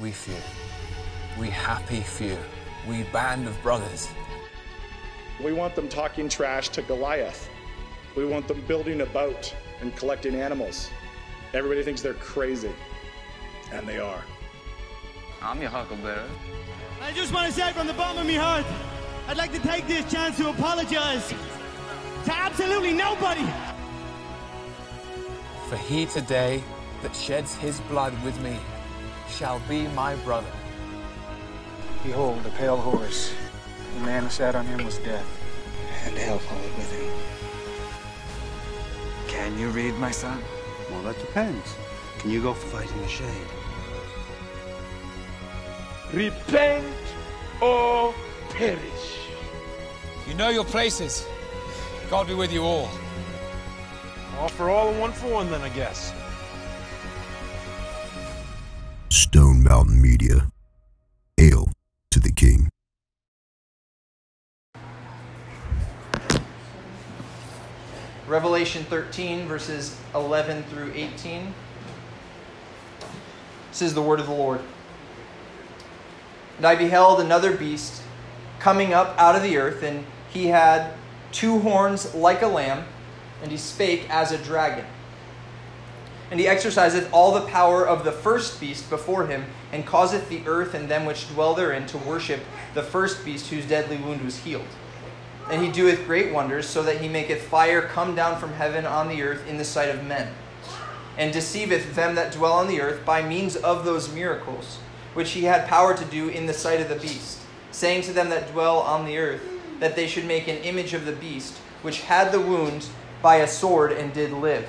we few, we happy few, we band of brothers. We want them talking trash to Goliath. We want them building a boat and collecting animals. Everybody thinks they're crazy, and they are. I'm your huckleberry. I just want to say from the bottom of my heart, I'd like to take this chance to apologize to absolutely nobody. For he today that sheds his blood with me shall be my brother. Behold, a pale horse. The man who sat on him was death, and hell followed with him. Can you read, my son? Well, that depends. Can you go for fighting the shade? Repent or perish. You know your places. God be with you all. All for all and one for one, then, I guess. Mountain Media. Hail to the King. Revelation 13, verses 11 through 18. This is the word of the Lord. And I beheld another beast coming up out of the earth, and he had two horns like a lamb, and he spake as a dragon. And he exerciseth all the power of the first beast before him, and causeth the earth and them which dwell therein to worship the first beast whose deadly wound was healed. And he doeth great wonders, so that he maketh fire come down from heaven on the earth in the sight of men, and deceiveth them that dwell on the earth by means of those miracles, which he had power to do in the sight of the beast, saying to them that dwell on the earth, that they should make an image of the beast, which had the wound by a sword and did live.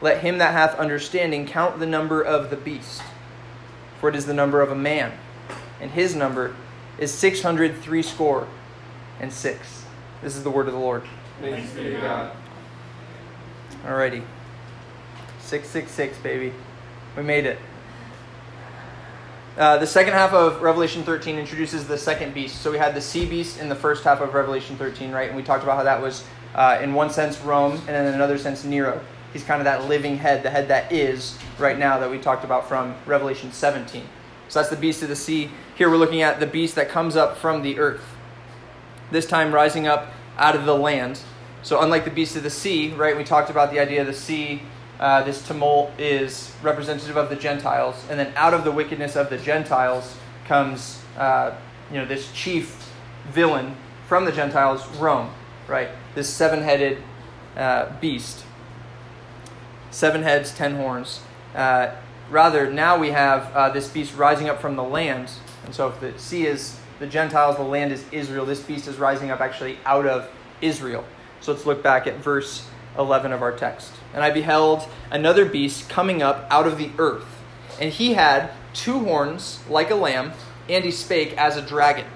Let him that hath understanding count the number of the beast, for it is the number of a man, and his number is six hundred threescore and six. This is the word of the Lord. Thanks be to God. Alrighty. 666, baby. We made it. Uh, the second half of Revelation 13 introduces the second beast. So we had the sea beast in the first half of Revelation 13, right? And we talked about how that was, uh, in one sense, Rome, and in another sense, Nero. He's kind of that living head, the head that is right now that we talked about from Revelation 17. So that's the beast of the sea. Here we're looking at the beast that comes up from the earth, this time rising up out of the land. So, unlike the beast of the sea, right, we talked about the idea of the sea, uh, this tumult is representative of the Gentiles. And then out of the wickedness of the Gentiles comes, uh, you know, this chief villain from the Gentiles, Rome, right? This seven headed uh, beast. Seven heads, ten horns. Uh, rather, now we have uh, this beast rising up from the land. And so, if the sea is the Gentiles, the land is Israel, this beast is rising up actually out of Israel. So, let's look back at verse 11 of our text. And I beheld another beast coming up out of the earth. And he had two horns like a lamb, and he spake as a dragon.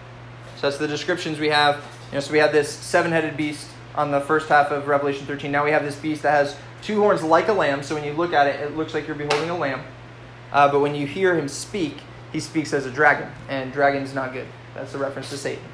So that's the descriptions we have. You know, so we have this seven headed beast on the first half of Revelation 13. Now we have this beast that has two horns like a lamb. So when you look at it, it looks like you're beholding a lamb. Uh, but when you hear him speak, he speaks as a dragon. And dragon's not good. That's a reference to Satan.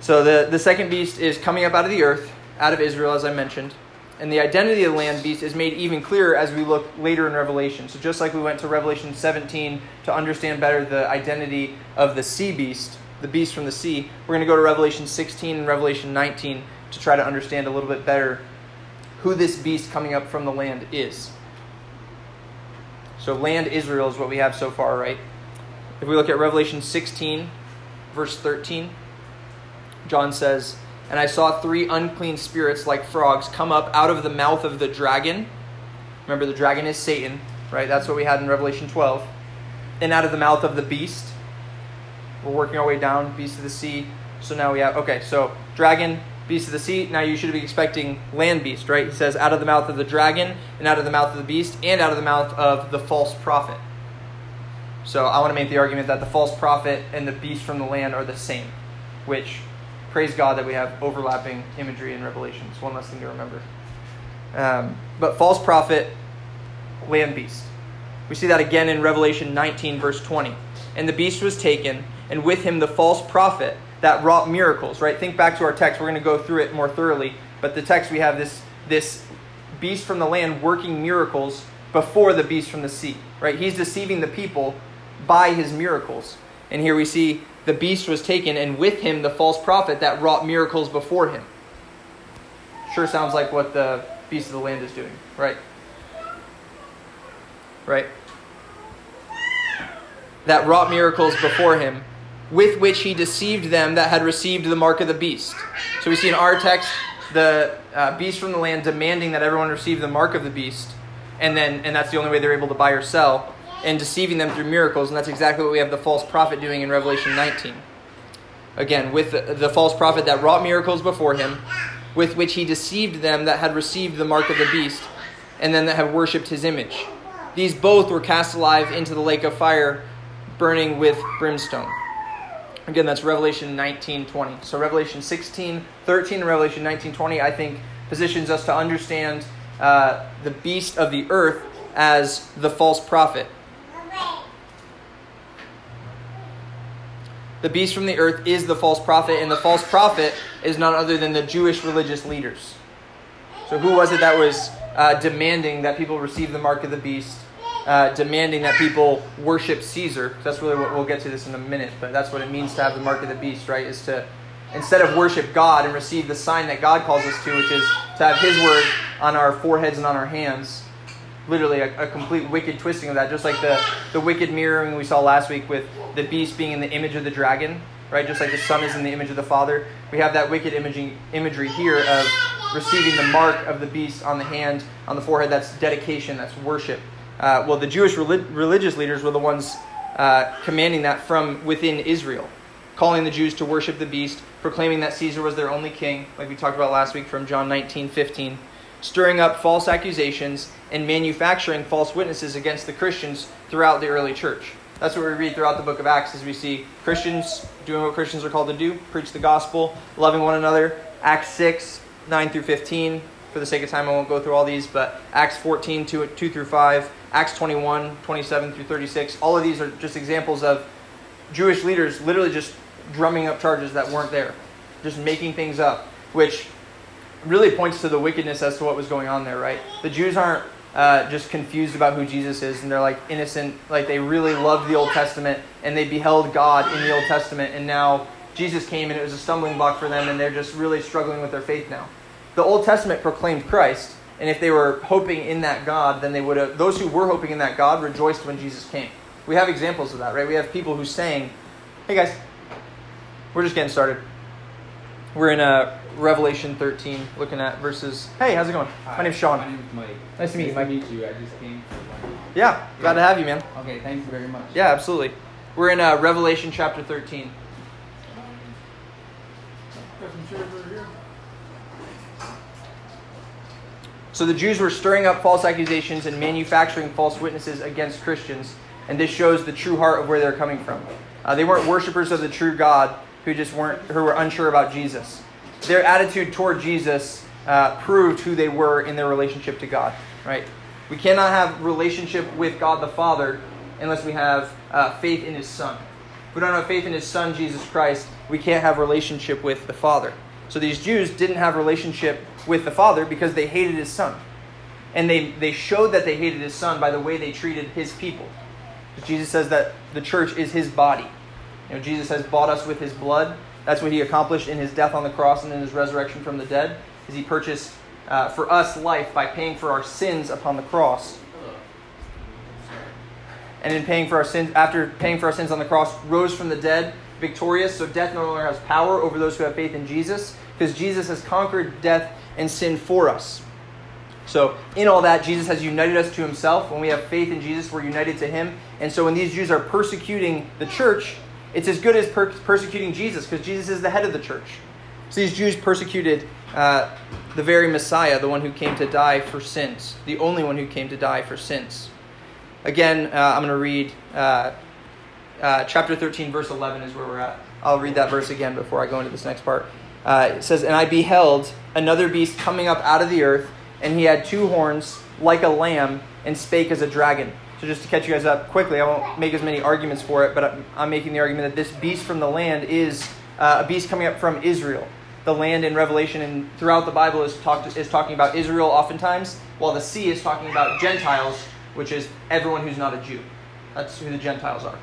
So the, the second beast is coming up out of the earth, out of Israel, as I mentioned. And the identity of the land beast is made even clearer as we look later in Revelation. So just like we went to Revelation 17 to understand better the identity of the sea beast, the beast from the sea, we're going to go to Revelation 16 and Revelation 19 to try to understand a little bit better who this beast coming up from the land is. So land Israel is what we have so far, right? If we look at Revelation 16, verse 13, John says, And I saw three unclean spirits like frogs come up out of the mouth of the dragon. Remember, the dragon is Satan, right? That's what we had in Revelation 12. And out of the mouth of the beast. We're working our way down, beast of the sea. So now we have, okay, so dragon, beast of the sea. Now you should be expecting land beast, right? He says, out of the mouth of the dragon, and out of the mouth of the beast, and out of the mouth of the false prophet. So I want to make the argument that the false prophet and the beast from the land are the same, which praise God that we have overlapping imagery in Revelation. It's one less thing to remember. Um, but false prophet, land beast. We see that again in Revelation 19, verse 20. And the beast was taken, and with him the false prophet that wrought miracles, right? Think back to our text. We're going to go through it more thoroughly. But the text, we have this, this beast from the land working miracles before the beast from the sea, right? He's deceiving the people by his miracles. And here we see the beast was taken, and with him the false prophet that wrought miracles before him. Sure sounds like what the beast of the land is doing, right? Right? That wrought miracles before him, with which he deceived them that had received the mark of the beast. So we see in our text the uh, beast from the land demanding that everyone receive the mark of the beast, and then and that's the only way they're able to buy or sell, and deceiving them through miracles, and that's exactly what we have the false prophet doing in Revelation 19. Again, with the, the false prophet that wrought miracles before him, with which he deceived them that had received the mark of the beast, and then that had worshipped his image. These both were cast alive into the lake of fire, burning with brimstone. Again, that's Revelation 19 20. So, Revelation 16 13 and Revelation 19 20, I think, positions us to understand uh, the beast of the earth as the false prophet. The beast from the earth is the false prophet, and the false prophet is none other than the Jewish religious leaders. So, who was it that was uh, demanding that people receive the mark of the beast, uh, demanding that people worship Caesar? That's really what we'll get to this in a minute, but that's what it means to have the mark of the beast, right? Is to instead of worship God and receive the sign that God calls us to, which is to have His word on our foreheads and on our hands. Literally, a, a, complete wicked twisting of that, just like the, the wicked mirroring we saw last week with the beast being in the image of the dragon, right? Just like the son is in the image of the father. We have that wicked imaging, imagery here of receiving the mark of the beast on the hand, on the forehead. That's dedication, that's worship. Uh, well, the Jewish relig- religious leaders were the ones uh, commanding that from within Israel, calling the Jews to worship the beast, proclaiming that Caesar was their only king, like we talked about last week from John 19 15, stirring up false accusations and manufacturing false witnesses against the Christians throughout the early church. That's what we read throughout the book of Acts as we see Christians doing what Christians are called to do, preach the gospel, loving one another. Acts 6, 9 through 15. For the sake of time, I won't go through all these, but Acts 14, 2, 2 through 5, Acts 21, 27 through 36. All of these are just examples of Jewish leaders literally just drumming up charges that weren't there, just making things up, which really points to the wickedness as to what was going on there, right? The Jews aren't uh, just confused about who Jesus is, and they're like innocent, like they really loved the Old Testament and they beheld God in the Old Testament, and now Jesus came and it was a stumbling block for them, and they're just really struggling with their faith now. The Old Testament proclaimed Christ, and if they were hoping in that God, then they would have, those who were hoping in that God rejoiced when Jesus came. We have examples of that, right? We have people who sang, hey guys, we're just getting started. We're in uh, Revelation 13, looking at verses. Hey, how's it going? Hi, my name's Sean. My name's Mike. Nice to meet you, Nice Mike. to meet you. I just came for one. Yeah, glad to have you, man. Okay, thank you very much. Yeah, absolutely. We're in uh, Revelation chapter 13. So the Jews were stirring up false accusations and manufacturing false witnesses against Christians, and this shows the true heart of where they're coming from. Uh, they weren't worshippers of the true God who just weren't who were unsure about Jesus. Their attitude toward Jesus uh, proved who they were in their relationship to God. Right? We cannot have relationship with God the Father unless we have uh, faith in His Son. If we don't have faith in His Son Jesus Christ, we can't have relationship with the Father. So these Jews didn't have relationship with the Father because they hated His Son, and they they showed that they hated His Son by the way they treated His people. Jesus says that the church is His body. You know, Jesus has bought us with His blood. That's what He accomplished in His death on the cross and in His resurrection from the dead. Is He purchased uh, for us life by paying for our sins upon the cross. And in paying for our sins, after paying for our sins on the cross, rose from the dead, victorious. So death no longer has power over those who have faith in Jesus, because Jesus has conquered death and sin for us. So, in all that, Jesus has united us to himself. When we have faith in Jesus, we're united to him. And so, when these Jews are persecuting the church, it's as good as per- persecuting Jesus, because Jesus is the head of the church. So, these Jews persecuted uh, the very Messiah, the one who came to die for sins, the only one who came to die for sins. Again, uh, I'm going to read uh, uh, chapter 13, verse 11 is where we're at. I'll read that verse again before I go into this next part. Uh, it says, And I beheld another beast coming up out of the earth, and he had two horns like a lamb, and spake as a dragon. So just to catch you guys up quickly, I won't make as many arguments for it, but I'm, I'm making the argument that this beast from the land is uh, a beast coming up from Israel. The land in Revelation and throughout the Bible is, talked, is talking about Israel oftentimes, while the sea is talking about Gentiles, which is everyone who's not a Jew. That's who the Gentiles are.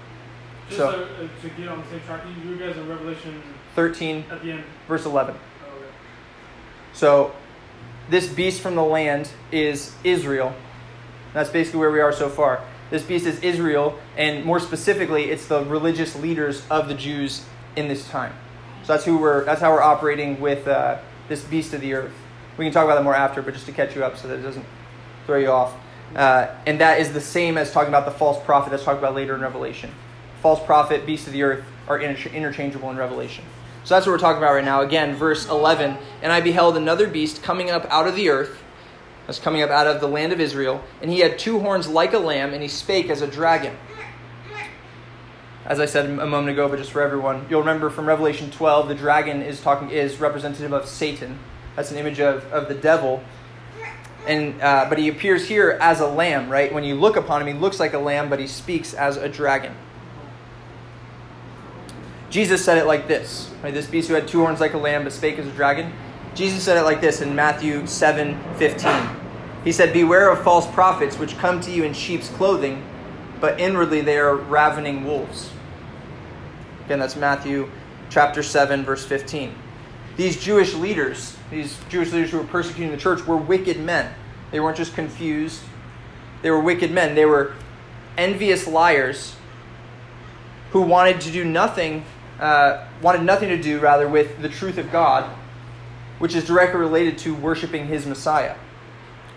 Just So- so, uh, to get on the same track, you you guys in Revelation 13, at the end. verse 11. So, this beast from the land is Israel. That's basically where we are so far. This beast is Israel, and more specifically, it's the religious leaders of the Jews in this time. So that's who we're. That's how we're operating with uh, this beast of the earth. We can talk about that more after, but just to catch you up so that it doesn't throw you off. Uh, and that is the same as talking about the false prophet that's talked about later in Revelation. False prophet, beast of the earth are inter- interchangeable in Revelation. So that's what we're talking about right now. Again, verse 11. And I beheld another beast coming up out of the earth, that's coming up out of the land of Israel, and he had two horns like a lamb, and he spake as a dragon. As I said a moment ago, but just for everyone, you'll remember from Revelation 12, the dragon is talking is representative of Satan. That's an image of, of the devil. And uh, but he appears here as a lamb, right? When you look upon him, he looks like a lamb, but he speaks as a dragon. Jesus said it like this. Right? This beast who had two horns like a lamb but spake as a dragon. Jesus said it like this in Matthew 7 15. He said, Beware of false prophets which come to you in sheep's clothing, but inwardly they are ravening wolves. Again, that's Matthew chapter 7, verse 15. These Jewish leaders, these Jewish leaders who were persecuting the church, were wicked men. They weren't just confused, they were wicked men. They were envious liars who wanted to do nothing, uh, wanted nothing to do, rather, with the truth of God, which is directly related to worshiping his Messiah.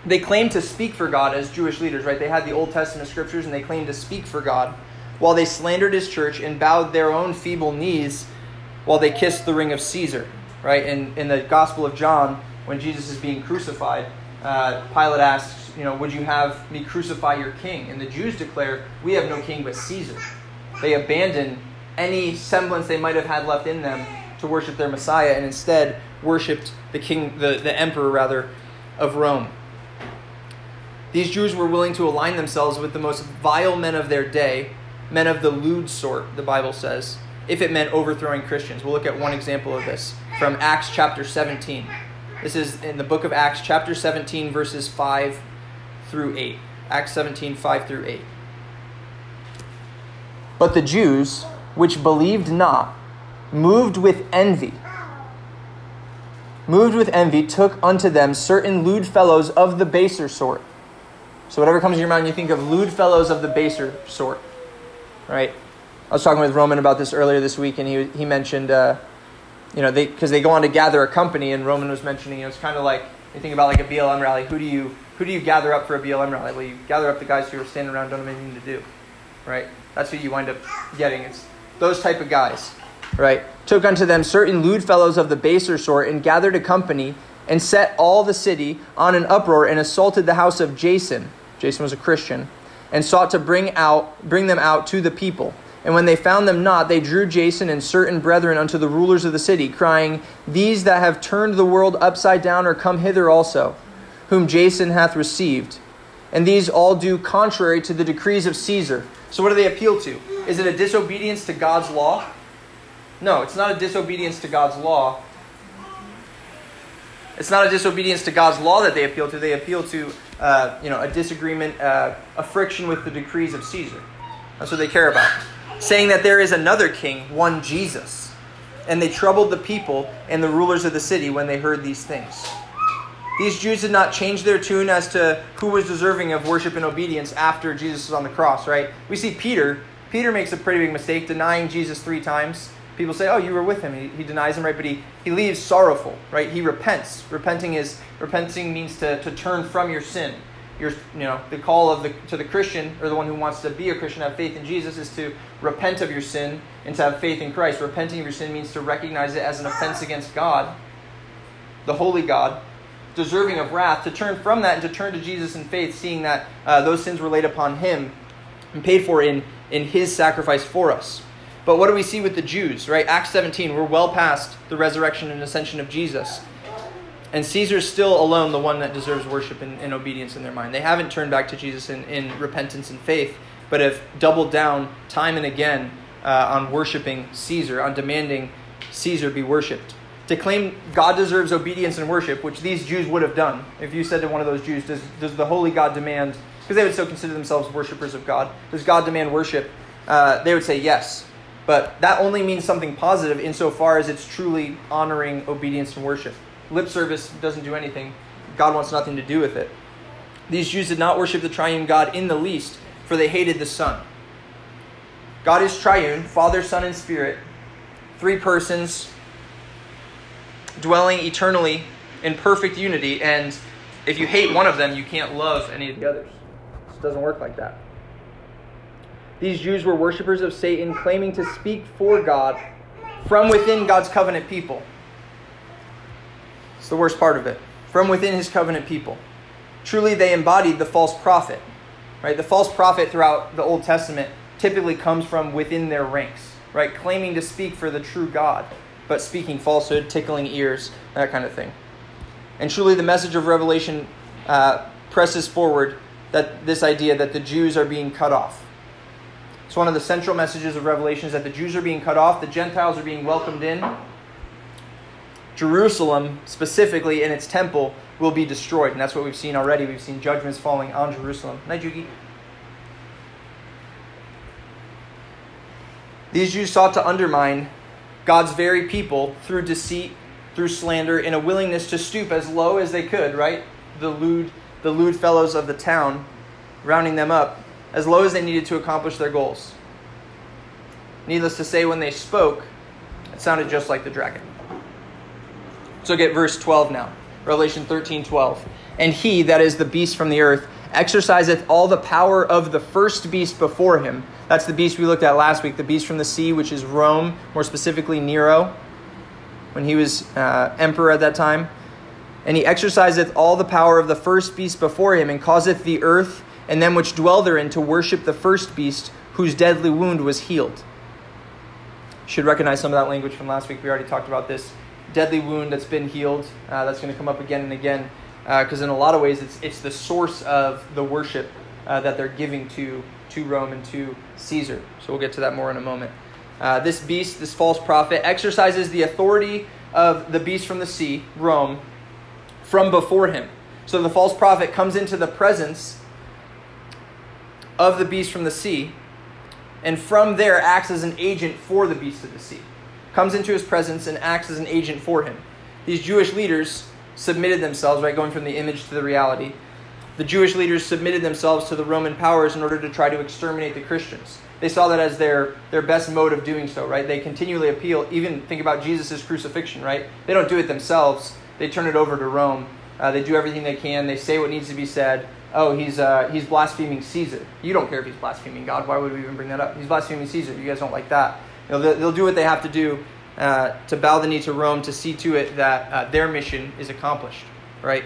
They claimed to speak for God as Jewish leaders, right? They had the Old Testament scriptures and they claimed to speak for God while they slandered his church and bowed their own feeble knees while they kissed the ring of Caesar, right? In, in the Gospel of John, when Jesus is being crucified, uh, Pilate asks, you know, would you have me crucify your king? And the Jews declare, we have no king but Caesar. They abandon any semblance they might have had left in them to worship their Messiah and instead worshipped the king, the, the emperor rather, of Rome. These Jews were willing to align themselves with the most vile men of their day, men of the lewd sort, the Bible says, if it meant overthrowing Christians. We'll look at one example of this from Acts chapter 17. This is in the book of Acts, chapter 17, verses 5 through 8. Acts 17, 5 through 8. But the Jews, which believed not, moved with envy, moved with envy, took unto them certain lewd fellows of the baser sort. So whatever comes to your mind, you think of lewd fellows of the baser sort, right? I was talking with Roman about this earlier this week, and he he mentioned, uh, you know, they because they go on to gather a company, and Roman was mentioning, you know, it's kind of like you think about like a BLM rally. Who do you who do you gather up for a BLM rally? Well, you gather up the guys who are standing around, don't have anything to do, right? That's who you wind up getting. It's those type of guys, right? Took unto them certain lewd fellows of the baser sort, and gathered a company, and set all the city on an uproar, and assaulted the house of Jason. Jason was a Christian, and sought to bring out bring them out to the people. And when they found them not, they drew Jason and certain brethren unto the rulers of the city, crying, These that have turned the world upside down are come hither also, whom Jason hath received. And these all do contrary to the decrees of Caesar. So, what do they appeal to? Is it a disobedience to God's law? No, it's not a disobedience to God's law. It's not a disobedience to God's law that they appeal to. They appeal to, uh, you know, a disagreement, uh, a friction with the decrees of Caesar. That's what they care about. Saying that there is another king, one Jesus. And they troubled the people and the rulers of the city when they heard these things. These Jews did not change their tune as to who was deserving of worship and obedience after Jesus was on the cross, right? We see Peter. Peter makes a pretty big mistake, denying Jesus three times. People say, "Oh, you were with him." He, he denies him, right? But he, he leaves sorrowful, right? He repents. Repenting is repenting means to, to turn from your sin. Your, you know, the call of the to the Christian or the one who wants to be a Christian, have faith in Jesus, is to repent of your sin and to have faith in Christ. Repenting of your sin means to recognize it as an offense against God, the holy God, deserving of wrath, to turn from that and to turn to Jesus in faith, seeing that uh, those sins were laid upon Him and paid for in in his sacrifice for us. But what do we see with the Jews, right? Acts 17, we're well past the resurrection and ascension of Jesus. And Caesar's still alone the one that deserves worship and, and obedience in their mind. They haven't turned back to Jesus in, in repentance and faith, but have doubled down time and again uh, on worshiping Caesar, on demanding Caesar be worshipped. To claim God deserves obedience and worship, which these Jews would have done. If you said to one of those Jews, Does, does the holy God demand, because they would still consider themselves worshippers of God, does God demand worship? Uh, they would say yes. But that only means something positive insofar as it's truly honoring obedience and worship. Lip service doesn't do anything, God wants nothing to do with it. These Jews did not worship the triune God in the least, for they hated the Son. God is triune Father, Son, and Spirit, three persons dwelling eternally in perfect unity. And if you hate one of them, you can't love any of the others. It doesn't work like that. These Jews were worshippers of Satan, claiming to speak for God from within God's covenant people. It's the worst part of it. From within his covenant people. Truly, they embodied the false prophet. Right? The false prophet throughout the Old Testament typically comes from within their ranks, right? Claiming to speak for the true God, but speaking falsehood, tickling ears, that kind of thing. And truly, the message of Revelation uh, presses forward that this idea that the Jews are being cut off. It's one of the central messages of Revelation is that the Jews are being cut off, the Gentiles are being welcomed in. Jerusalem, specifically in its temple, will be destroyed. And that's what we've seen already. We've seen judgments falling on Jerusalem. Night, These Jews sought to undermine God's very people through deceit, through slander, in a willingness to stoop as low as they could, right? The lewd, the lewd fellows of the town, rounding them up, as low as they needed to accomplish their goals. Needless to say, when they spoke, it sounded just like the dragon. So get verse 12 now. Revelation 13 12. And he, that is the beast from the earth, exerciseth all the power of the first beast before him. That's the beast we looked at last week, the beast from the sea, which is Rome, more specifically Nero, when he was uh, emperor at that time. And he exerciseth all the power of the first beast before him, and causeth the earth and them which dwell therein to worship the first beast, whose deadly wound was healed. You should recognize some of that language from last week. We already talked about this deadly wound that's been healed. Uh, that's going to come up again and again because uh, in a lot of ways it's, it's the source of the worship uh, that they're giving to, to Rome and to Caesar. So we'll get to that more in a moment. Uh, this beast, this false prophet, exercises the authority of the beast from the sea, Rome, from before him. So the false prophet comes into the presence of the beast from the sea, and from there acts as an agent for the beast of the sea. Comes into his presence and acts as an agent for him. These Jewish leaders submitted themselves, right, going from the image to the reality. The Jewish leaders submitted themselves to the Roman powers in order to try to exterminate the Christians. They saw that as their, their best mode of doing so, right? They continually appeal, even think about Jesus' crucifixion, right? They don't do it themselves, they turn it over to Rome. Uh, they do everything they can, they say what needs to be said. Oh, he's, uh, he's blaspheming Caesar. You don't care if he's blaspheming God. Why would we even bring that up? He's blaspheming Caesar. You guys don't like that. You know, they'll, they'll do what they have to do uh, to bow the knee to Rome to see to it that uh, their mission is accomplished, right?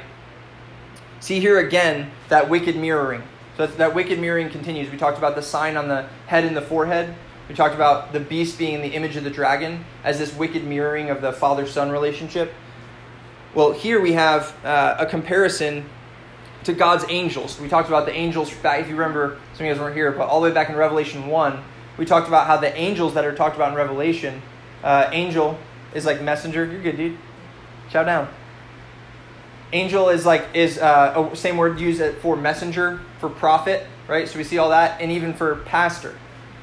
See here again that wicked mirroring. So that wicked mirroring continues. We talked about the sign on the head and the forehead. We talked about the beast being in the image of the dragon as this wicked mirroring of the father son relationship. Well, here we have uh, a comparison to God's angels. We talked about the angels back, if you remember, some of you guys weren't here, but all the way back in Revelation 1, we talked about how the angels that are talked about in Revelation, uh, angel is like messenger. You're good, dude. Shout down. Angel is like is uh, a same word used for messenger for prophet, right? So we see all that, and even for pastor.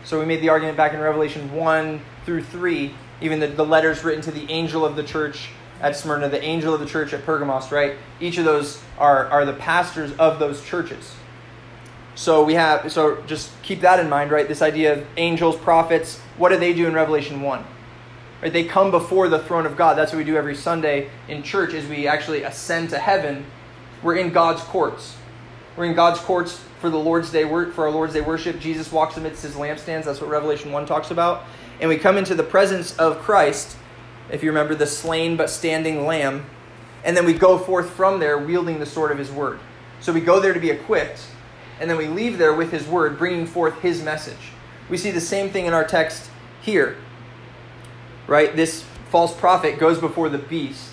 So we made the argument back in Revelation one through three, even the, the letters written to the angel of the church at Smyrna, the angel of the church at Pergamos, right? Each of those are are the pastors of those churches. So we have so just keep that in mind, right? This idea of angels, prophets. What do they do in Revelation one? Right? They come before the throne of God. That's what we do every Sunday in church is we actually ascend to heaven. We're in God's courts. We're in God's courts for the Lord's Day work for our Lord's Day worship. Jesus walks amidst his lampstands. That's what Revelation 1 talks about. And we come into the presence of Christ, if you remember the slain but standing lamb, and then we go forth from there wielding the sword of his word. So we go there to be equipped, and then we leave there with his word, bringing forth his message. We see the same thing in our text here. Right? This false prophet goes before the beast,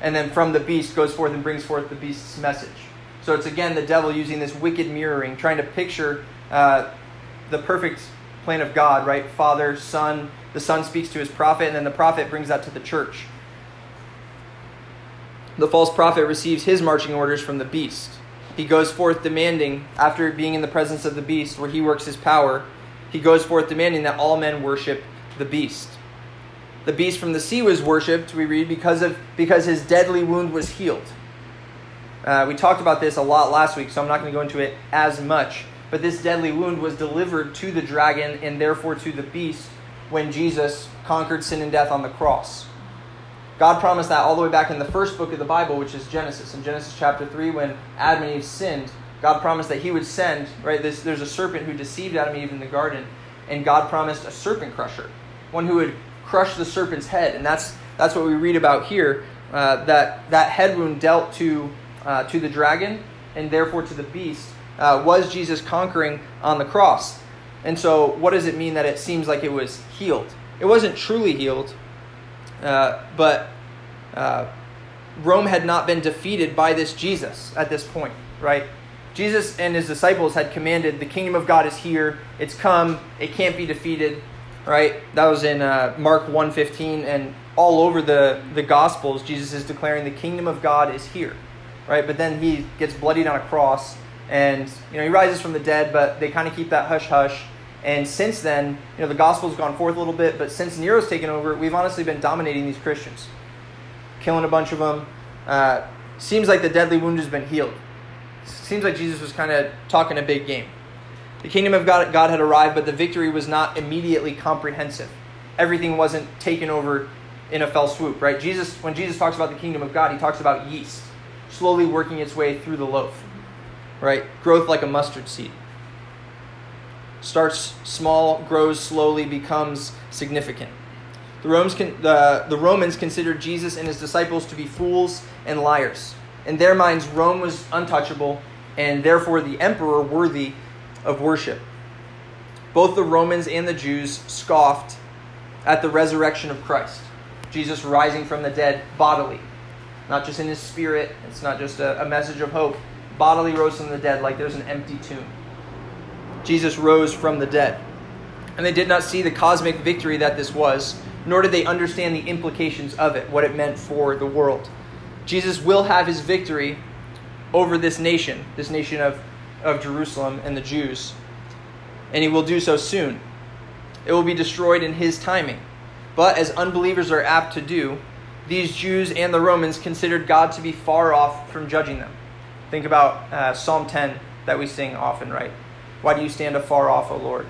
and then from the beast goes forth and brings forth the beast's message. So it's again the devil using this wicked mirroring, trying to picture uh, the perfect plan of God, right? Father, Son, the Son speaks to his prophet, and then the prophet brings that to the church. The false prophet receives his marching orders from the beast. He goes forth demanding, after being in the presence of the beast, where he works his power, he goes forth demanding that all men worship the beast. The beast from the sea was worshipped, we read, because, of, because his deadly wound was healed. Uh, we talked about this a lot last week, so I'm not going to go into it as much. But this deadly wound was delivered to the dragon and therefore to the beast when Jesus conquered sin and death on the cross. God promised that all the way back in the first book of the Bible, which is Genesis. In Genesis chapter 3, when Adam and Eve sinned, God promised that He would send, right? This, there's a serpent who deceived Adam and Eve in the garden, and God promised a serpent crusher, one who would crush the serpent's head. And that's, that's what we read about here uh, that that head wound dealt to, uh, to the dragon and therefore to the beast uh, was Jesus conquering on the cross. And so, what does it mean that it seems like it was healed? It wasn't truly healed, uh, but uh, Rome had not been defeated by this Jesus at this point, right? Jesus and his disciples had commanded, "The kingdom of God is here; it's come; it can't be defeated." Right? That was in uh, Mark 1.15, and all over the the Gospels, Jesus is declaring the kingdom of God is here, right? But then he gets bloodied on a cross, and you know he rises from the dead, but they kind of keep that hush hush. And since then, you know, the gospel's gone forth a little bit, but since Nero's taken over, we've honestly been dominating these Christians, killing a bunch of them. Uh, seems like the deadly wound has been healed. Seems like Jesus was kind of talking a big game. The kingdom of God, God had arrived, but the victory was not immediately comprehensive. Everything wasn't taken over in a fell swoop, right? Jesus, when Jesus talks about the kingdom of God, he talks about yeast slowly working its way through the loaf, right? Growth like a mustard seed starts small, grows slowly, becomes significant. The Romans, con- the, the Romans considered Jesus and his disciples to be fools and liars. In their minds, Rome was untouchable and therefore the emperor worthy of worship. Both the Romans and the Jews scoffed at the resurrection of Christ, Jesus rising from the dead bodily, not just in his spirit. It's not just a, a message of hope. Bodily rose from the dead, like there's an empty tomb. Jesus rose from the dead. And they did not see the cosmic victory that this was, nor did they understand the implications of it, what it meant for the world. Jesus will have his victory over this nation, this nation of, of Jerusalem and the Jews, and he will do so soon. It will be destroyed in his timing. But as unbelievers are apt to do, these Jews and the Romans considered God to be far off from judging them. Think about uh, Psalm 10 that we sing often, right? Why do you stand afar off, O Lord?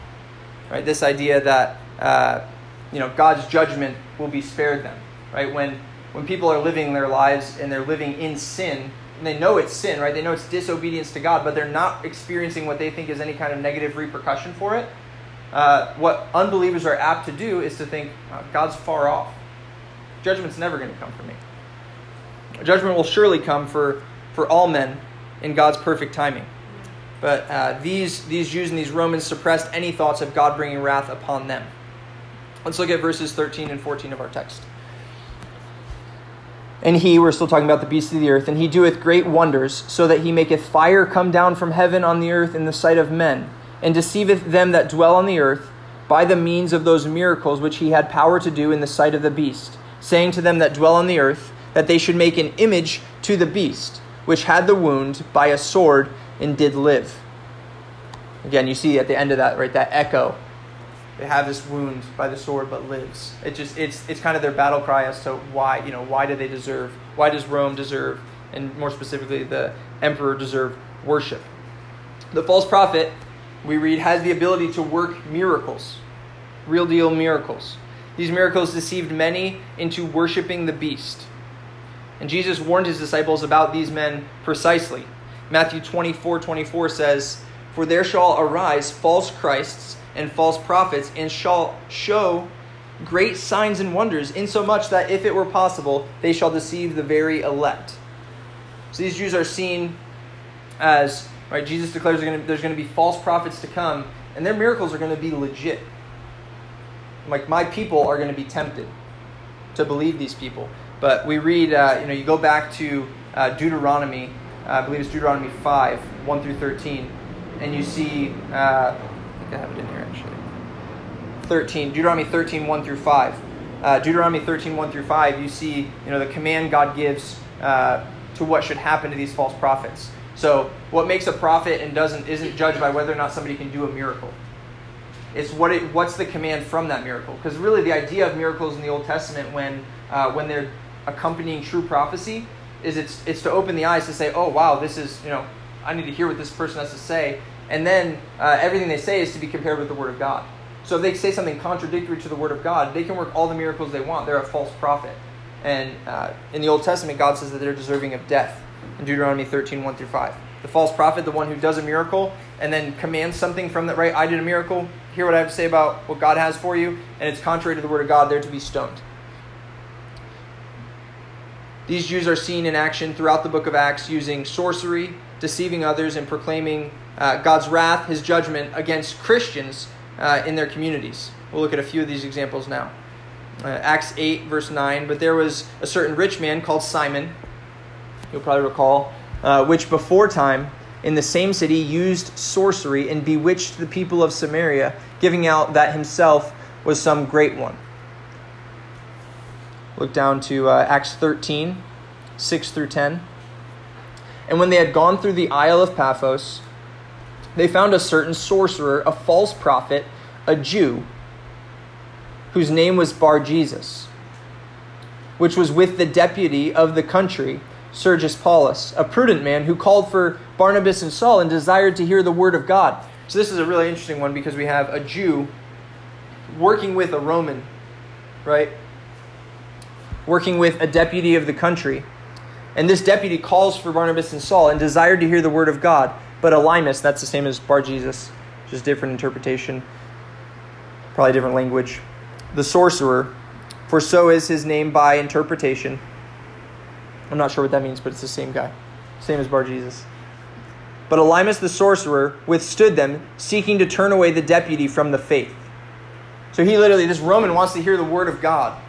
Right? This idea that uh, you know God's judgment will be spared them. Right? When when people are living their lives and they're living in sin, and they know it's sin, right? They know it's disobedience to God, but they're not experiencing what they think is any kind of negative repercussion for it. Uh, what unbelievers are apt to do is to think oh, God's far off. Judgment's never going to come for me. Judgment will surely come for for all men in God's perfect timing. But uh, these, these Jews and these Romans suppressed any thoughts of God bringing wrath upon them. Let's look at verses 13 and 14 of our text. And he, we're still talking about the beast of the earth, and he doeth great wonders, so that he maketh fire come down from heaven on the earth in the sight of men, and deceiveth them that dwell on the earth by the means of those miracles which he had power to do in the sight of the beast, saying to them that dwell on the earth, that they should make an image to the beast, which had the wound by a sword and did live. Again, you see at the end of that, right, that echo. They have this wound by the sword, but lives. It just it's it's kind of their battle cry as to why you know why do they deserve? Why does Rome deserve, and more specifically, the emperor deserve worship? The false prophet, we read, has the ability to work miracles, real deal miracles. These miracles deceived many into worshiping the beast. And Jesus warned his disciples about these men precisely. Matthew 24 24 says, For there shall arise false Christs and false prophets, and shall show great signs and wonders, insomuch that if it were possible, they shall deceive the very elect. So these Jews are seen as, right, Jesus declares there's going to be false prophets to come, and their miracles are going to be legit. Like my people are going to be tempted to believe these people. But we read, uh, you know, you go back to uh, Deuteronomy, uh, I believe it's Deuteronomy 5, 1 through 13, and you see, uh, think I have it in here actually. 13, Deuteronomy 13, 1 through 5. Uh, Deuteronomy 13, 1 through 5, you see, you know, the command God gives uh, to what should happen to these false prophets. So, what makes a prophet and doesn't isn't judged by whether or not somebody can do a miracle. It's what it, what's the command from that miracle. Because really, the idea of miracles in the Old Testament, when uh, when they're accompanying true prophecy, is it's it's to open the eyes to say, oh wow, this is you know, I need to hear what this person has to say, and then uh, everything they say is to be compared with the Word of God. So if they say something contradictory to the Word of God, they can work all the miracles they want. They're a false prophet. And uh, in the Old Testament, God says that they're deserving of death in Deuteronomy 13, 1 through 5. The false prophet, the one who does a miracle and then commands something from that, right? I did a miracle. Hear what I have to say about what God has for you. And it's contrary to the Word of God, they're to be stoned. These Jews are seen in action throughout the book of Acts using sorcery, deceiving others, and proclaiming uh, God's wrath, his judgment against Christians uh, in their communities. We'll look at a few of these examples now. Uh, Acts 8, verse 9. But there was a certain rich man called Simon, you'll probably recall, uh, which before time in the same city used sorcery and bewitched the people of Samaria, giving out that himself was some great one. Look down to uh, Acts 13, 6 through 10. And when they had gone through the Isle of Paphos, they found a certain sorcerer, a false prophet, a Jew, whose name was Bar Jesus, which was with the deputy of the country, Sergius Paulus, a prudent man who called for Barnabas and Saul and desired to hear the word of God. So this is a really interesting one because we have a Jew working with a Roman, right? Working with a deputy of the country. And this deputy calls for Barnabas and Saul and desired to hear the word of God. But Elymas, that's the same as Bar Jesus, just different interpretation, probably different language. The sorcerer, for so is his name by interpretation. I'm not sure what that means, but it's the same guy, same as Bar Jesus. But Elymas the sorcerer withstood them, seeking to turn away the deputy from the faith. So he literally, this Roman wants to hear the word of God.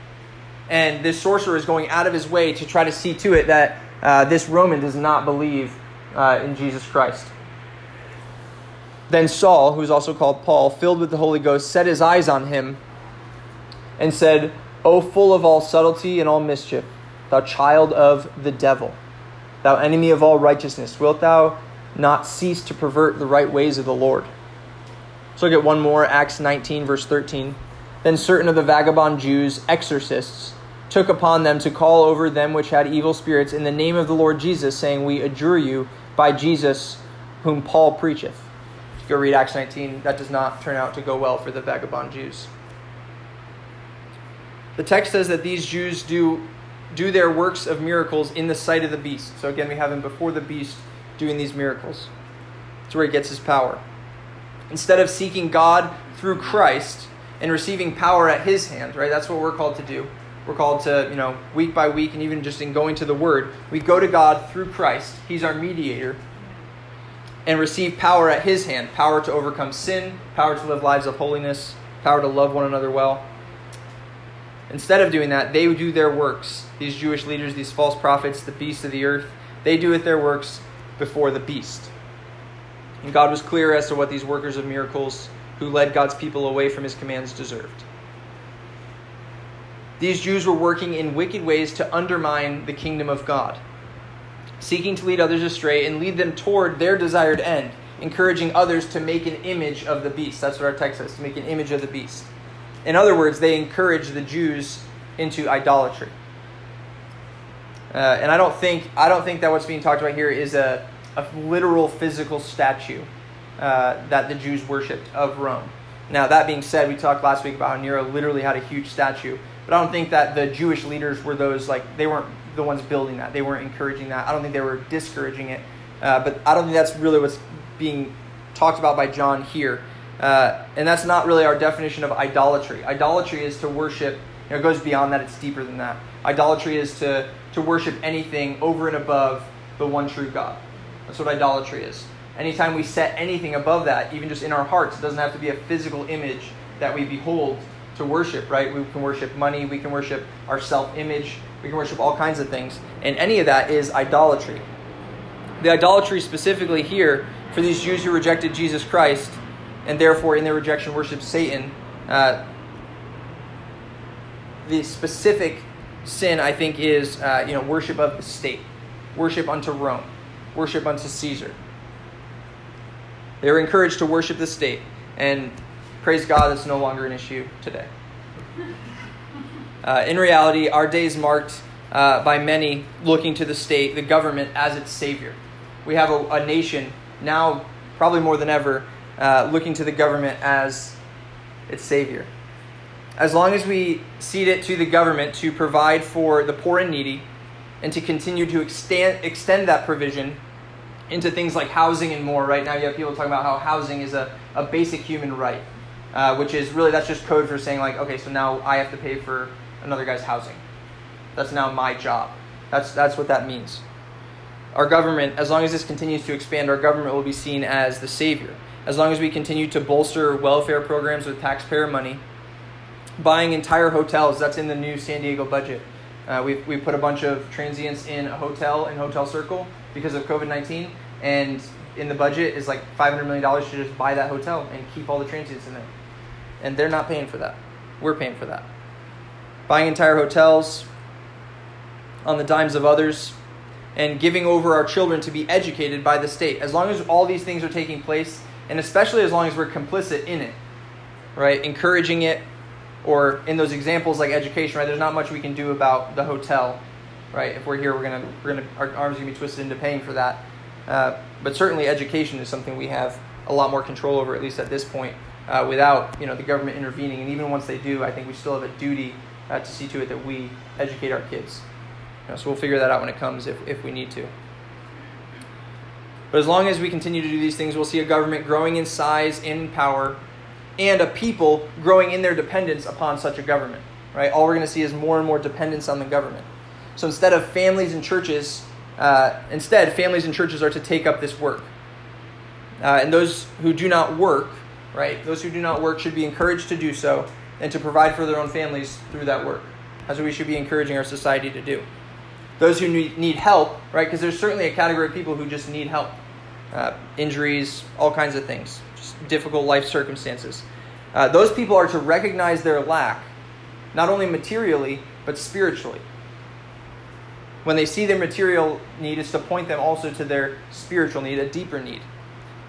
And this sorcerer is going out of his way to try to see to it that uh, this Roman does not believe uh, in Jesus Christ. Then Saul, who is also called Paul, filled with the Holy Ghost, set his eyes on him and said, O full of all subtlety and all mischief, thou child of the devil, thou enemy of all righteousness, wilt thou not cease to pervert the right ways of the Lord? Let's look at one more, Acts 19, verse 13. Then certain of the vagabond Jews, exorcists, took upon them to call over them which had evil spirits in the name of the Lord Jesus, saying, We adjure you by Jesus whom Paul preacheth. If you go read Acts 19, that does not turn out to go well for the vagabond Jews. The text says that these Jews do, do their works of miracles in the sight of the beast. So again, we have him before the beast doing these miracles. That's where he gets his power. Instead of seeking God through Christ and receiving power at his hand, right? That's what we're called to do. We're called to, you know, week by week and even just in going to the Word, we go to God through Christ. He's our mediator. And receive power at His hand power to overcome sin, power to live lives of holiness, power to love one another well. Instead of doing that, they do their works. These Jewish leaders, these false prophets, the beasts of the earth, they do it their works before the beast. And God was clear as to what these workers of miracles who led God's people away from his commands deserved. These Jews were working in wicked ways to undermine the kingdom of God, seeking to lead others astray and lead them toward their desired end, encouraging others to make an image of the beast. That's what our text says, to make an image of the beast. In other words, they encouraged the Jews into idolatry. Uh, and I don't think I don't think that what's being talked about here is a, a literal physical statue uh, that the Jews worshipped of Rome. Now that being said, we talked last week about how Nero literally had a huge statue, but I don't think that the Jewish leaders were those like they weren't the ones building that. They weren't encouraging that. I don't think they were discouraging it. Uh, but I don't think that's really what's being talked about by John here. Uh, and that's not really our definition of idolatry. Idolatry is to worship, you know, it goes beyond that, it's deeper than that. Idolatry is to, to worship anything over and above the one true God. That's what idolatry is. Anytime we set anything above that, even just in our hearts, it doesn't have to be a physical image that we behold to worship, right? We can worship money, we can worship our self image, we can worship all kinds of things. And any of that is idolatry. The idolatry specifically here for these Jews who rejected Jesus Christ and therefore in their rejection worship Satan. Uh, the specific sin, I think, is uh, you know worship of the state, worship unto Rome, worship unto Caesar. They were encouraged to worship the state, and praise God, that's no longer an issue today. Uh, in reality, our day is marked uh, by many looking to the state, the government, as its savior. We have a, a nation now, probably more than ever, uh, looking to the government as its savior. As long as we cede it to the government to provide for the poor and needy and to continue to extend, extend that provision into things like housing and more. Right now, you have people talking about how housing is a, a basic human right, uh, which is really that's just code for saying, like, okay, so now I have to pay for another guy's housing. That's now my job. That's, that's what that means. Our government, as long as this continues to expand, our government will be seen as the savior. As long as we continue to bolster welfare programs with taxpayer money, buying entire hotels, that's in the new San Diego budget. Uh, we we put a bunch of transients in a hotel in Hotel Circle because of COVID 19, and in the budget is like $500 million to just buy that hotel and keep all the transients in there. And they're not paying for that. We're paying for that. Buying entire hotels on the dimes of others and giving over our children to be educated by the state. As long as all these things are taking place, and especially as long as we're complicit in it, right? Encouraging it, or in those examples like education, right? There's not much we can do about the hotel, right? If we're here, we're gonna, we're gonna, our arms are gonna be twisted into paying for that. Uh, but certainly, education is something we have a lot more control over, at least at this point, uh, without you know the government intervening. And even once they do, I think we still have a duty uh, to see to it that we educate our kids. You know, so we'll figure that out when it comes if, if we need to. But as long as we continue to do these things, we'll see a government growing in size and in power, and a people growing in their dependence upon such a government. Right? All we're going to see is more and more dependence on the government. So instead of families and churches, uh, instead families and churches are to take up this work. Uh, and those who do not work, right? Those who do not work should be encouraged to do so and to provide for their own families through that work. That's what we should be encouraging our society to do. Those who need help, right? Because there's certainly a category of people who just need help. Uh, injuries, all kinds of things, just difficult life circumstances. Uh, those people are to recognize their lack, not only materially, but spiritually. When they see their material need, is to point them also to their spiritual need, a deeper need.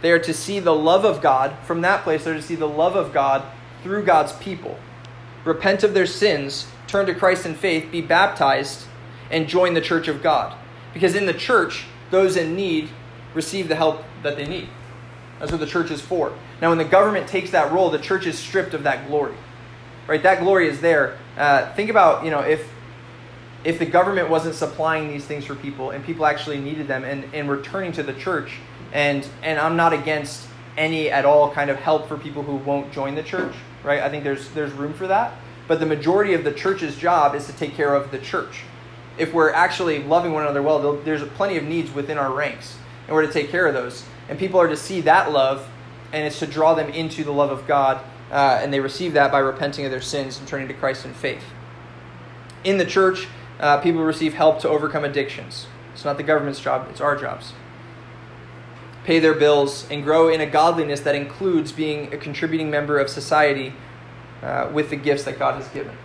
They are to see the love of God. From that place, they're to see the love of God through God's people. Repent of their sins, turn to Christ in faith, be baptized, and join the church of God. Because in the church, those in need receive the help that they need. That's what the church is for. Now, when the government takes that role, the church is stripped of that glory. Right? That glory is there. Uh, think about, you know, if if the government wasn't supplying these things for people and people actually needed them and, and returning to the church, and and I'm not against any at all kind of help for people who won't join the church, right? I think there's there's room for that. But the majority of the church's job is to take care of the church. If we're actually loving one another well, there's plenty of needs within our ranks, and we're to take care of those. And people are to see that love, and it's to draw them into the love of God, uh, and they receive that by repenting of their sins and turning to Christ in faith. In the church, uh, people receive help to overcome addictions. It's not the government's job; it's our jobs pay their bills, and grow in a godliness that includes being a contributing member of society uh, with the gifts that God has given.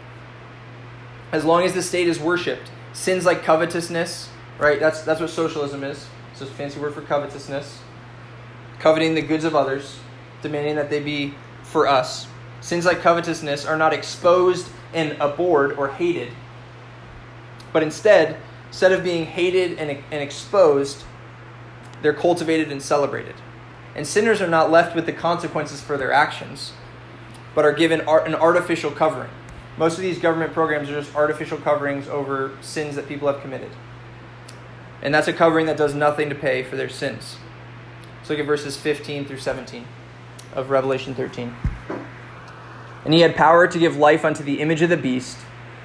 As long as the state is worshipped, sins like covetousness, right? That's, that's what socialism is. It's a fancy word for covetousness. Coveting the goods of others, demanding that they be for us. Sins like covetousness are not exposed and abhorred or hated, but instead, instead of being hated and, and exposed, they're cultivated and celebrated. And sinners are not left with the consequences for their actions, but are given an artificial covering. Most of these government programs are just artificial coverings over sins that people have committed. And that's a covering that does nothing to pay for their sins. Let's look at verses 15 through 17 of Revelation 13. And he had power to give life unto the image of the beast,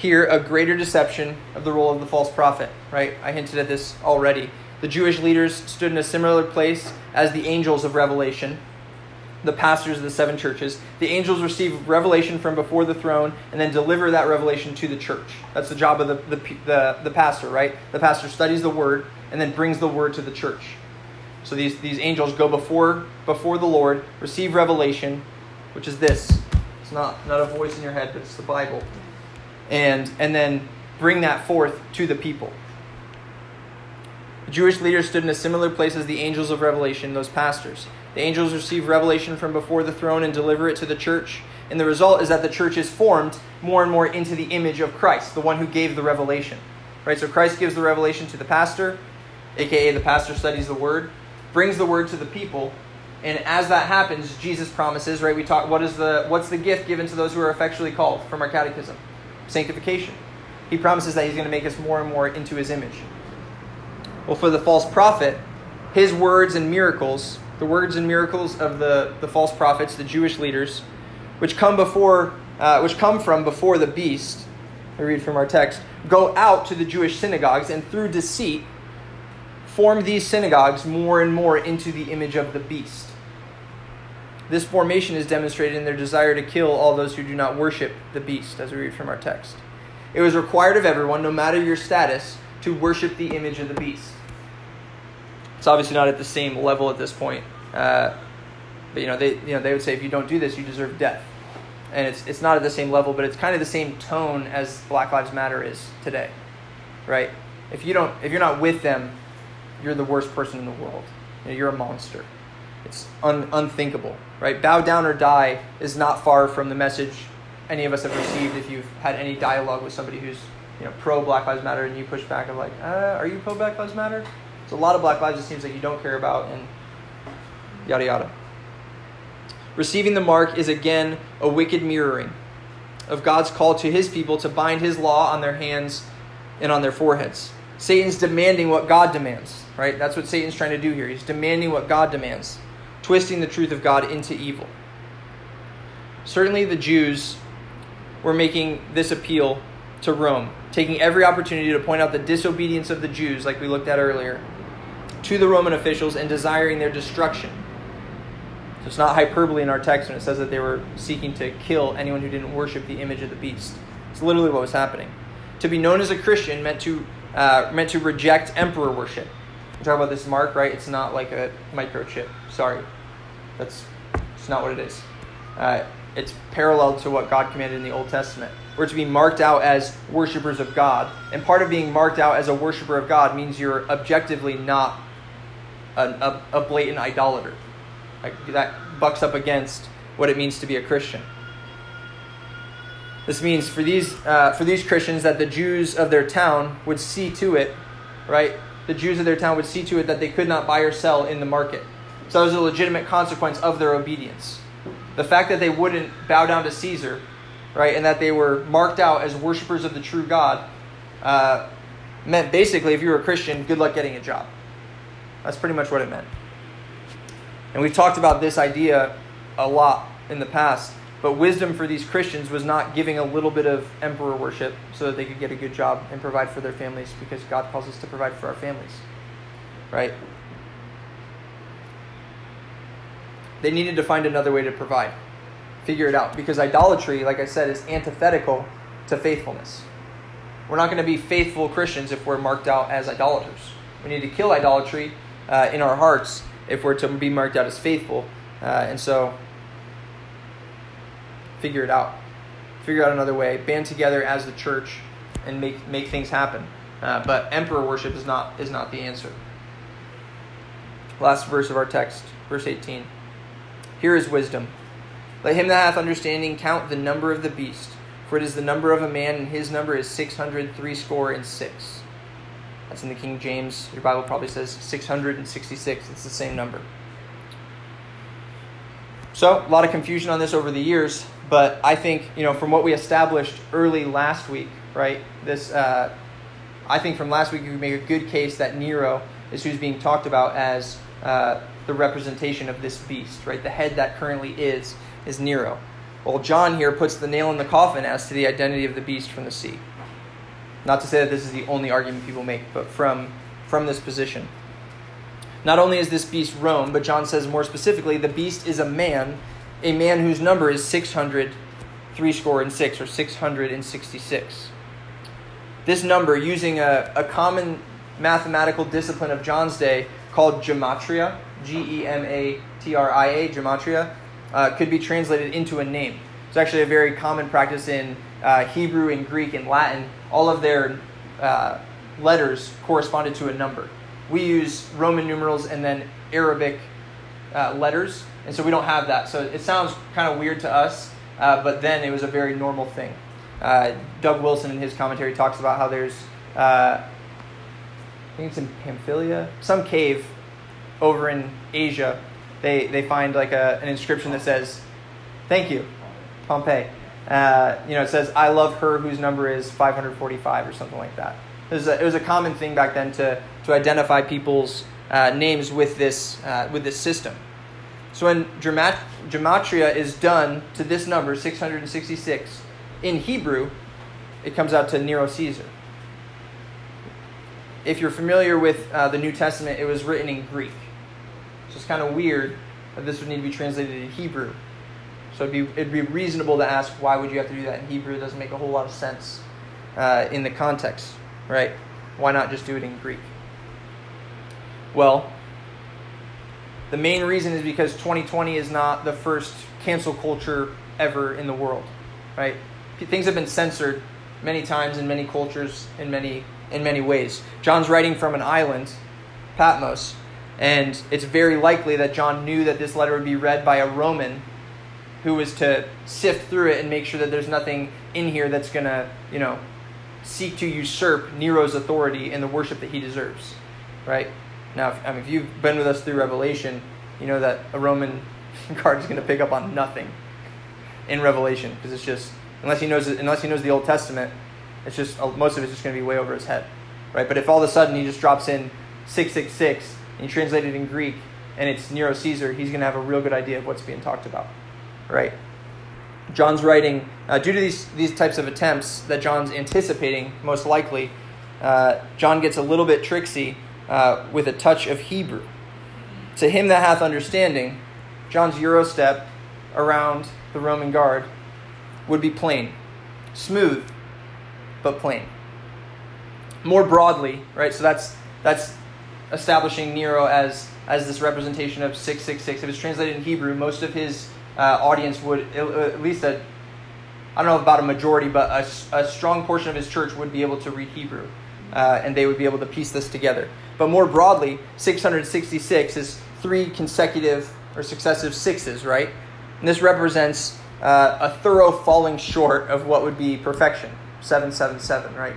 here a greater deception of the role of the false prophet, right? I hinted at this already. The Jewish leaders stood in a similar place as the angels of Revelation, the pastors of the seven churches. The angels receive revelation from before the throne and then deliver that revelation to the church. That's the job of the, the, the, the pastor, right? The pastor studies the word and then brings the word to the church. So these, these angels go before, before the Lord, receive revelation, which is this. It's not, not a voice in your head, but it's the Bible. And, and then bring that forth to the people. The Jewish leaders stood in a similar place as the angels of Revelation, those pastors. The angels receive revelation from before the throne and deliver it to the church. And the result is that the church is formed more and more into the image of Christ, the one who gave the revelation. Right? So Christ gives the revelation to the pastor, aka the pastor studies the word, brings the word to the people, and as that happens, Jesus promises, right? We talk what is the what's the gift given to those who are effectually called from our catechism? Sanctification. He promises that he's going to make us more and more into his image. Well, for the false prophet, his words and miracles the words and miracles of the, the false prophets, the Jewish leaders, which come before, uh, which come from before the beast. I read from our text. Go out to the Jewish synagogues and through deceit form these synagogues more and more into the image of the beast. This formation is demonstrated in their desire to kill all those who do not worship the beast, as we read from our text. It was required of everyone, no matter your status, to worship the image of the beast. It's obviously not at the same level at this point. Uh, but you know, they you know they would say if you don't do this, you deserve death. And it's it's not at the same level, but it's kind of the same tone as Black Lives Matter is today, right? If you don't if you're not with them, you're the worst person in the world. You know, you're a monster. It's un, unthinkable, right? Bow down or die is not far from the message any of us have received if you've had any dialogue with somebody who's you know pro Black Lives Matter and you push back of like, uh, are you pro Black Lives Matter? So a lot of black lives it seems like you don't care about and yada yada. Receiving the mark is again a wicked mirroring of God's call to his people to bind his law on their hands and on their foreheads. Satan's demanding what God demands, right? That's what Satan's trying to do here. He's demanding what God demands, twisting the truth of God into evil. Certainly the Jews were making this appeal to Rome, taking every opportunity to point out the disobedience of the Jews, like we looked at earlier, to the Roman officials and desiring their destruction. So it's not hyperbole in our text when it says that they were seeking to kill anyone who didn't worship the image of the beast. It's literally what was happening. To be known as a Christian meant to uh, meant to reject emperor worship. Talk about this mark, right? It's not like a microchip. Sorry, that's it's not what it is. Uh, it's parallel to what God commanded in the Old Testament. We're to be marked out as worshipers of God, and part of being marked out as a worshiper of God means you're objectively not a, a, a blatant idolater. Like that bucks up against what it means to be a Christian. This means for these uh, for these Christians that the Jews of their town would see to it, right? The Jews of their town would see to it that they could not buy or sell in the market. So that was a legitimate consequence of their obedience. The fact that they wouldn't bow down to Caesar, right, and that they were marked out as worshippers of the true God, uh, meant basically, if you were a Christian, good luck getting a job. That's pretty much what it meant. And we've talked about this idea a lot in the past. But wisdom for these Christians was not giving a little bit of emperor worship so that they could get a good job and provide for their families because God calls us to provide for our families. Right? They needed to find another way to provide, figure it out. Because idolatry, like I said, is antithetical to faithfulness. We're not going to be faithful Christians if we're marked out as idolaters. We need to kill idolatry uh, in our hearts if we're to be marked out as faithful. Uh, and so, figure it out. Figure out another way. Band together as the church and make, make things happen. Uh, but emperor worship is not, is not the answer. Last verse of our text, verse 18. Here is wisdom. Let him that hath understanding count the number of the beast, for it is the number of a man, and his number is six hundred threescore and six. That's in the King James. Your Bible probably says 666. It's the same number. So, a lot of confusion on this over the years, but I think, you know, from what we established early last week, right, this, uh, I think from last week we make a good case that Nero is who's being talked about as uh, the representation of this beast, right? The head that currently is, is Nero. Well, John here puts the nail in the coffin as to the identity of the beast from the sea. Not to say that this is the only argument people make, but from, from this position. Not only is this beast Rome, but John says more specifically, the beast is a man, a man whose number is 600, three score and six, or 666. This number, using a, a common mathematical discipline of John's day called gematria, G E M A T R I A, gematria, uh, could be translated into a name. It's actually a very common practice in uh, Hebrew and Greek and Latin. All of their uh, letters corresponded to a number. We use Roman numerals and then Arabic uh, letters, and so we don't have that. So it sounds kind of weird to us, uh, but then it was a very normal thing. Uh, Doug Wilson in his commentary talks about how there's, I think it's in Pamphylia, some cave over in Asia. They, they find like a, an inscription that says, "Thank you, Pompeii." Uh, you know, it says, "I love her whose number is 545" or something like that. It was a, it was a common thing back then to to identify people's uh, names with this uh, with this system. So when gemat- gematria is done to this number 666 in Hebrew, it comes out to Nero Caesar. If you're familiar with uh, the New Testament, it was written in Greek. So it's kind of weird that this would need to be translated in Hebrew. So it'd be, it'd be reasonable to ask why would you have to do that in Hebrew? It doesn't make a whole lot of sense uh, in the context, right? Why not just do it in Greek? Well, the main reason is because 2020 is not the first cancel culture ever in the world, right? Things have been censored many times in many cultures in many in many ways. John's writing from an island, Patmos, and it's very likely that John knew that this letter would be read by a Roman who was to sift through it and make sure that there's nothing in here that's going to, you know, seek to usurp Nero's authority and the worship that he deserves, right? Now, if, I mean, if you've been with us through Revelation, you know that a Roman guard is going to pick up on nothing in Revelation because it's just unless he knows unless he knows the Old Testament, it's just most of it's just going to be way over his head, right? But if all of a sudden he just drops in six six six and you translate it in Greek and it's Nero Caesar, he's going to have a real good idea of what's being talked about, right? John's writing uh, due to these these types of attempts that John's anticipating most likely. Uh, John gets a little bit tricksy uh, with a touch of Hebrew. To him that hath understanding, John's Eurostep around the Roman guard would be plain, smooth, but plain. More broadly, right? So that's that's establishing Nero as as this representation of six six six. If it's translated in Hebrew, most of his uh, audience would at least a I don't know about a majority, but a, a strong portion of his church would be able to read Hebrew, uh, and they would be able to piece this together. But more broadly, 666 is three consecutive or successive sixes, right? And this represents uh, a thorough falling short of what would be perfection. 777, right?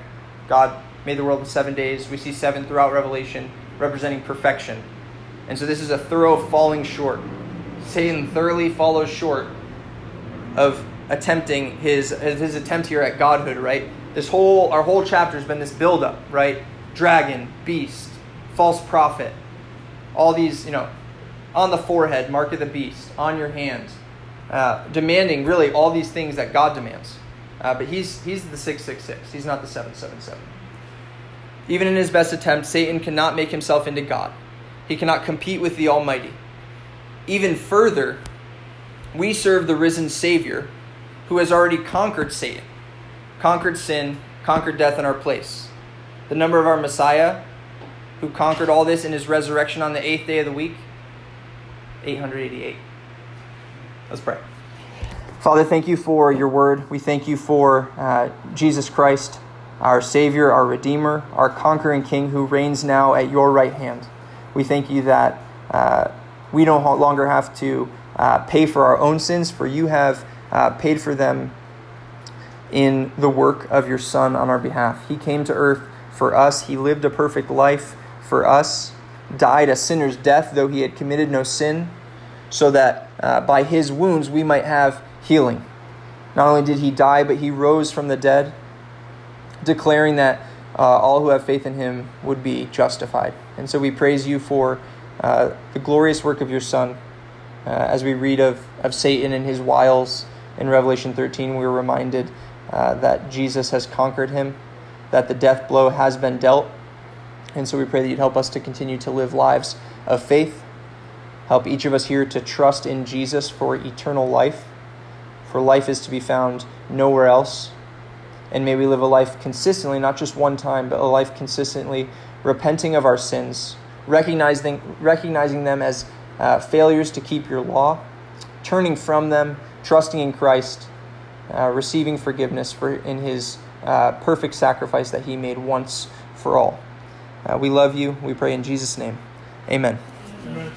God made the world in seven days. We see seven throughout Revelation, representing perfection. And so this is a thorough falling short. Satan thoroughly follows short of attempting his his attempt here at godhood, right? This whole our whole chapter has been this buildup, right? Dragon, beast, false prophet, all these, you know, on the forehead, mark of the beast, on your hands, uh, demanding really all these things that God demands. Uh, but he's he's the six six six. He's not the seven seven seven. Even in his best attempt, Satan cannot make himself into God. He cannot compete with the Almighty. Even further, we serve the risen Savior who has already conquered Satan, conquered sin, conquered death in our place. The number of our Messiah, who conquered all this in his resurrection on the eighth day of the week, 888. Let's pray. Father, thank you for your word. We thank you for uh, Jesus Christ, our Savior, our Redeemer, our conquering King who reigns now at your right hand. We thank you that uh, we no longer have to uh, pay for our own sins, for you have uh, paid for them in the work of your Son on our behalf. He came to earth for us, He lived a perfect life for us, died a sinner's death, though He had committed no sin, so that uh, by his wounds we might have healing. Not only did he die, but he rose from the dead, declaring that uh, all who have faith in him would be justified. And so we praise you for uh, the glorious work of your Son. Uh, as we read of, of Satan and his wiles in Revelation 13, we are reminded uh, that Jesus has conquered him, that the death blow has been dealt. And so we pray that you'd help us to continue to live lives of faith. Help each of us here to trust in Jesus for eternal life, for life is to be found nowhere else. And may we live a life consistently, not just one time, but a life consistently repenting of our sins, recognizing, recognizing them as uh, failures to keep your law, turning from them, trusting in Christ, uh, receiving forgiveness for in His uh, perfect sacrifice that He made once for all. Uh, we love you. We pray in Jesus' name. Amen. Amen.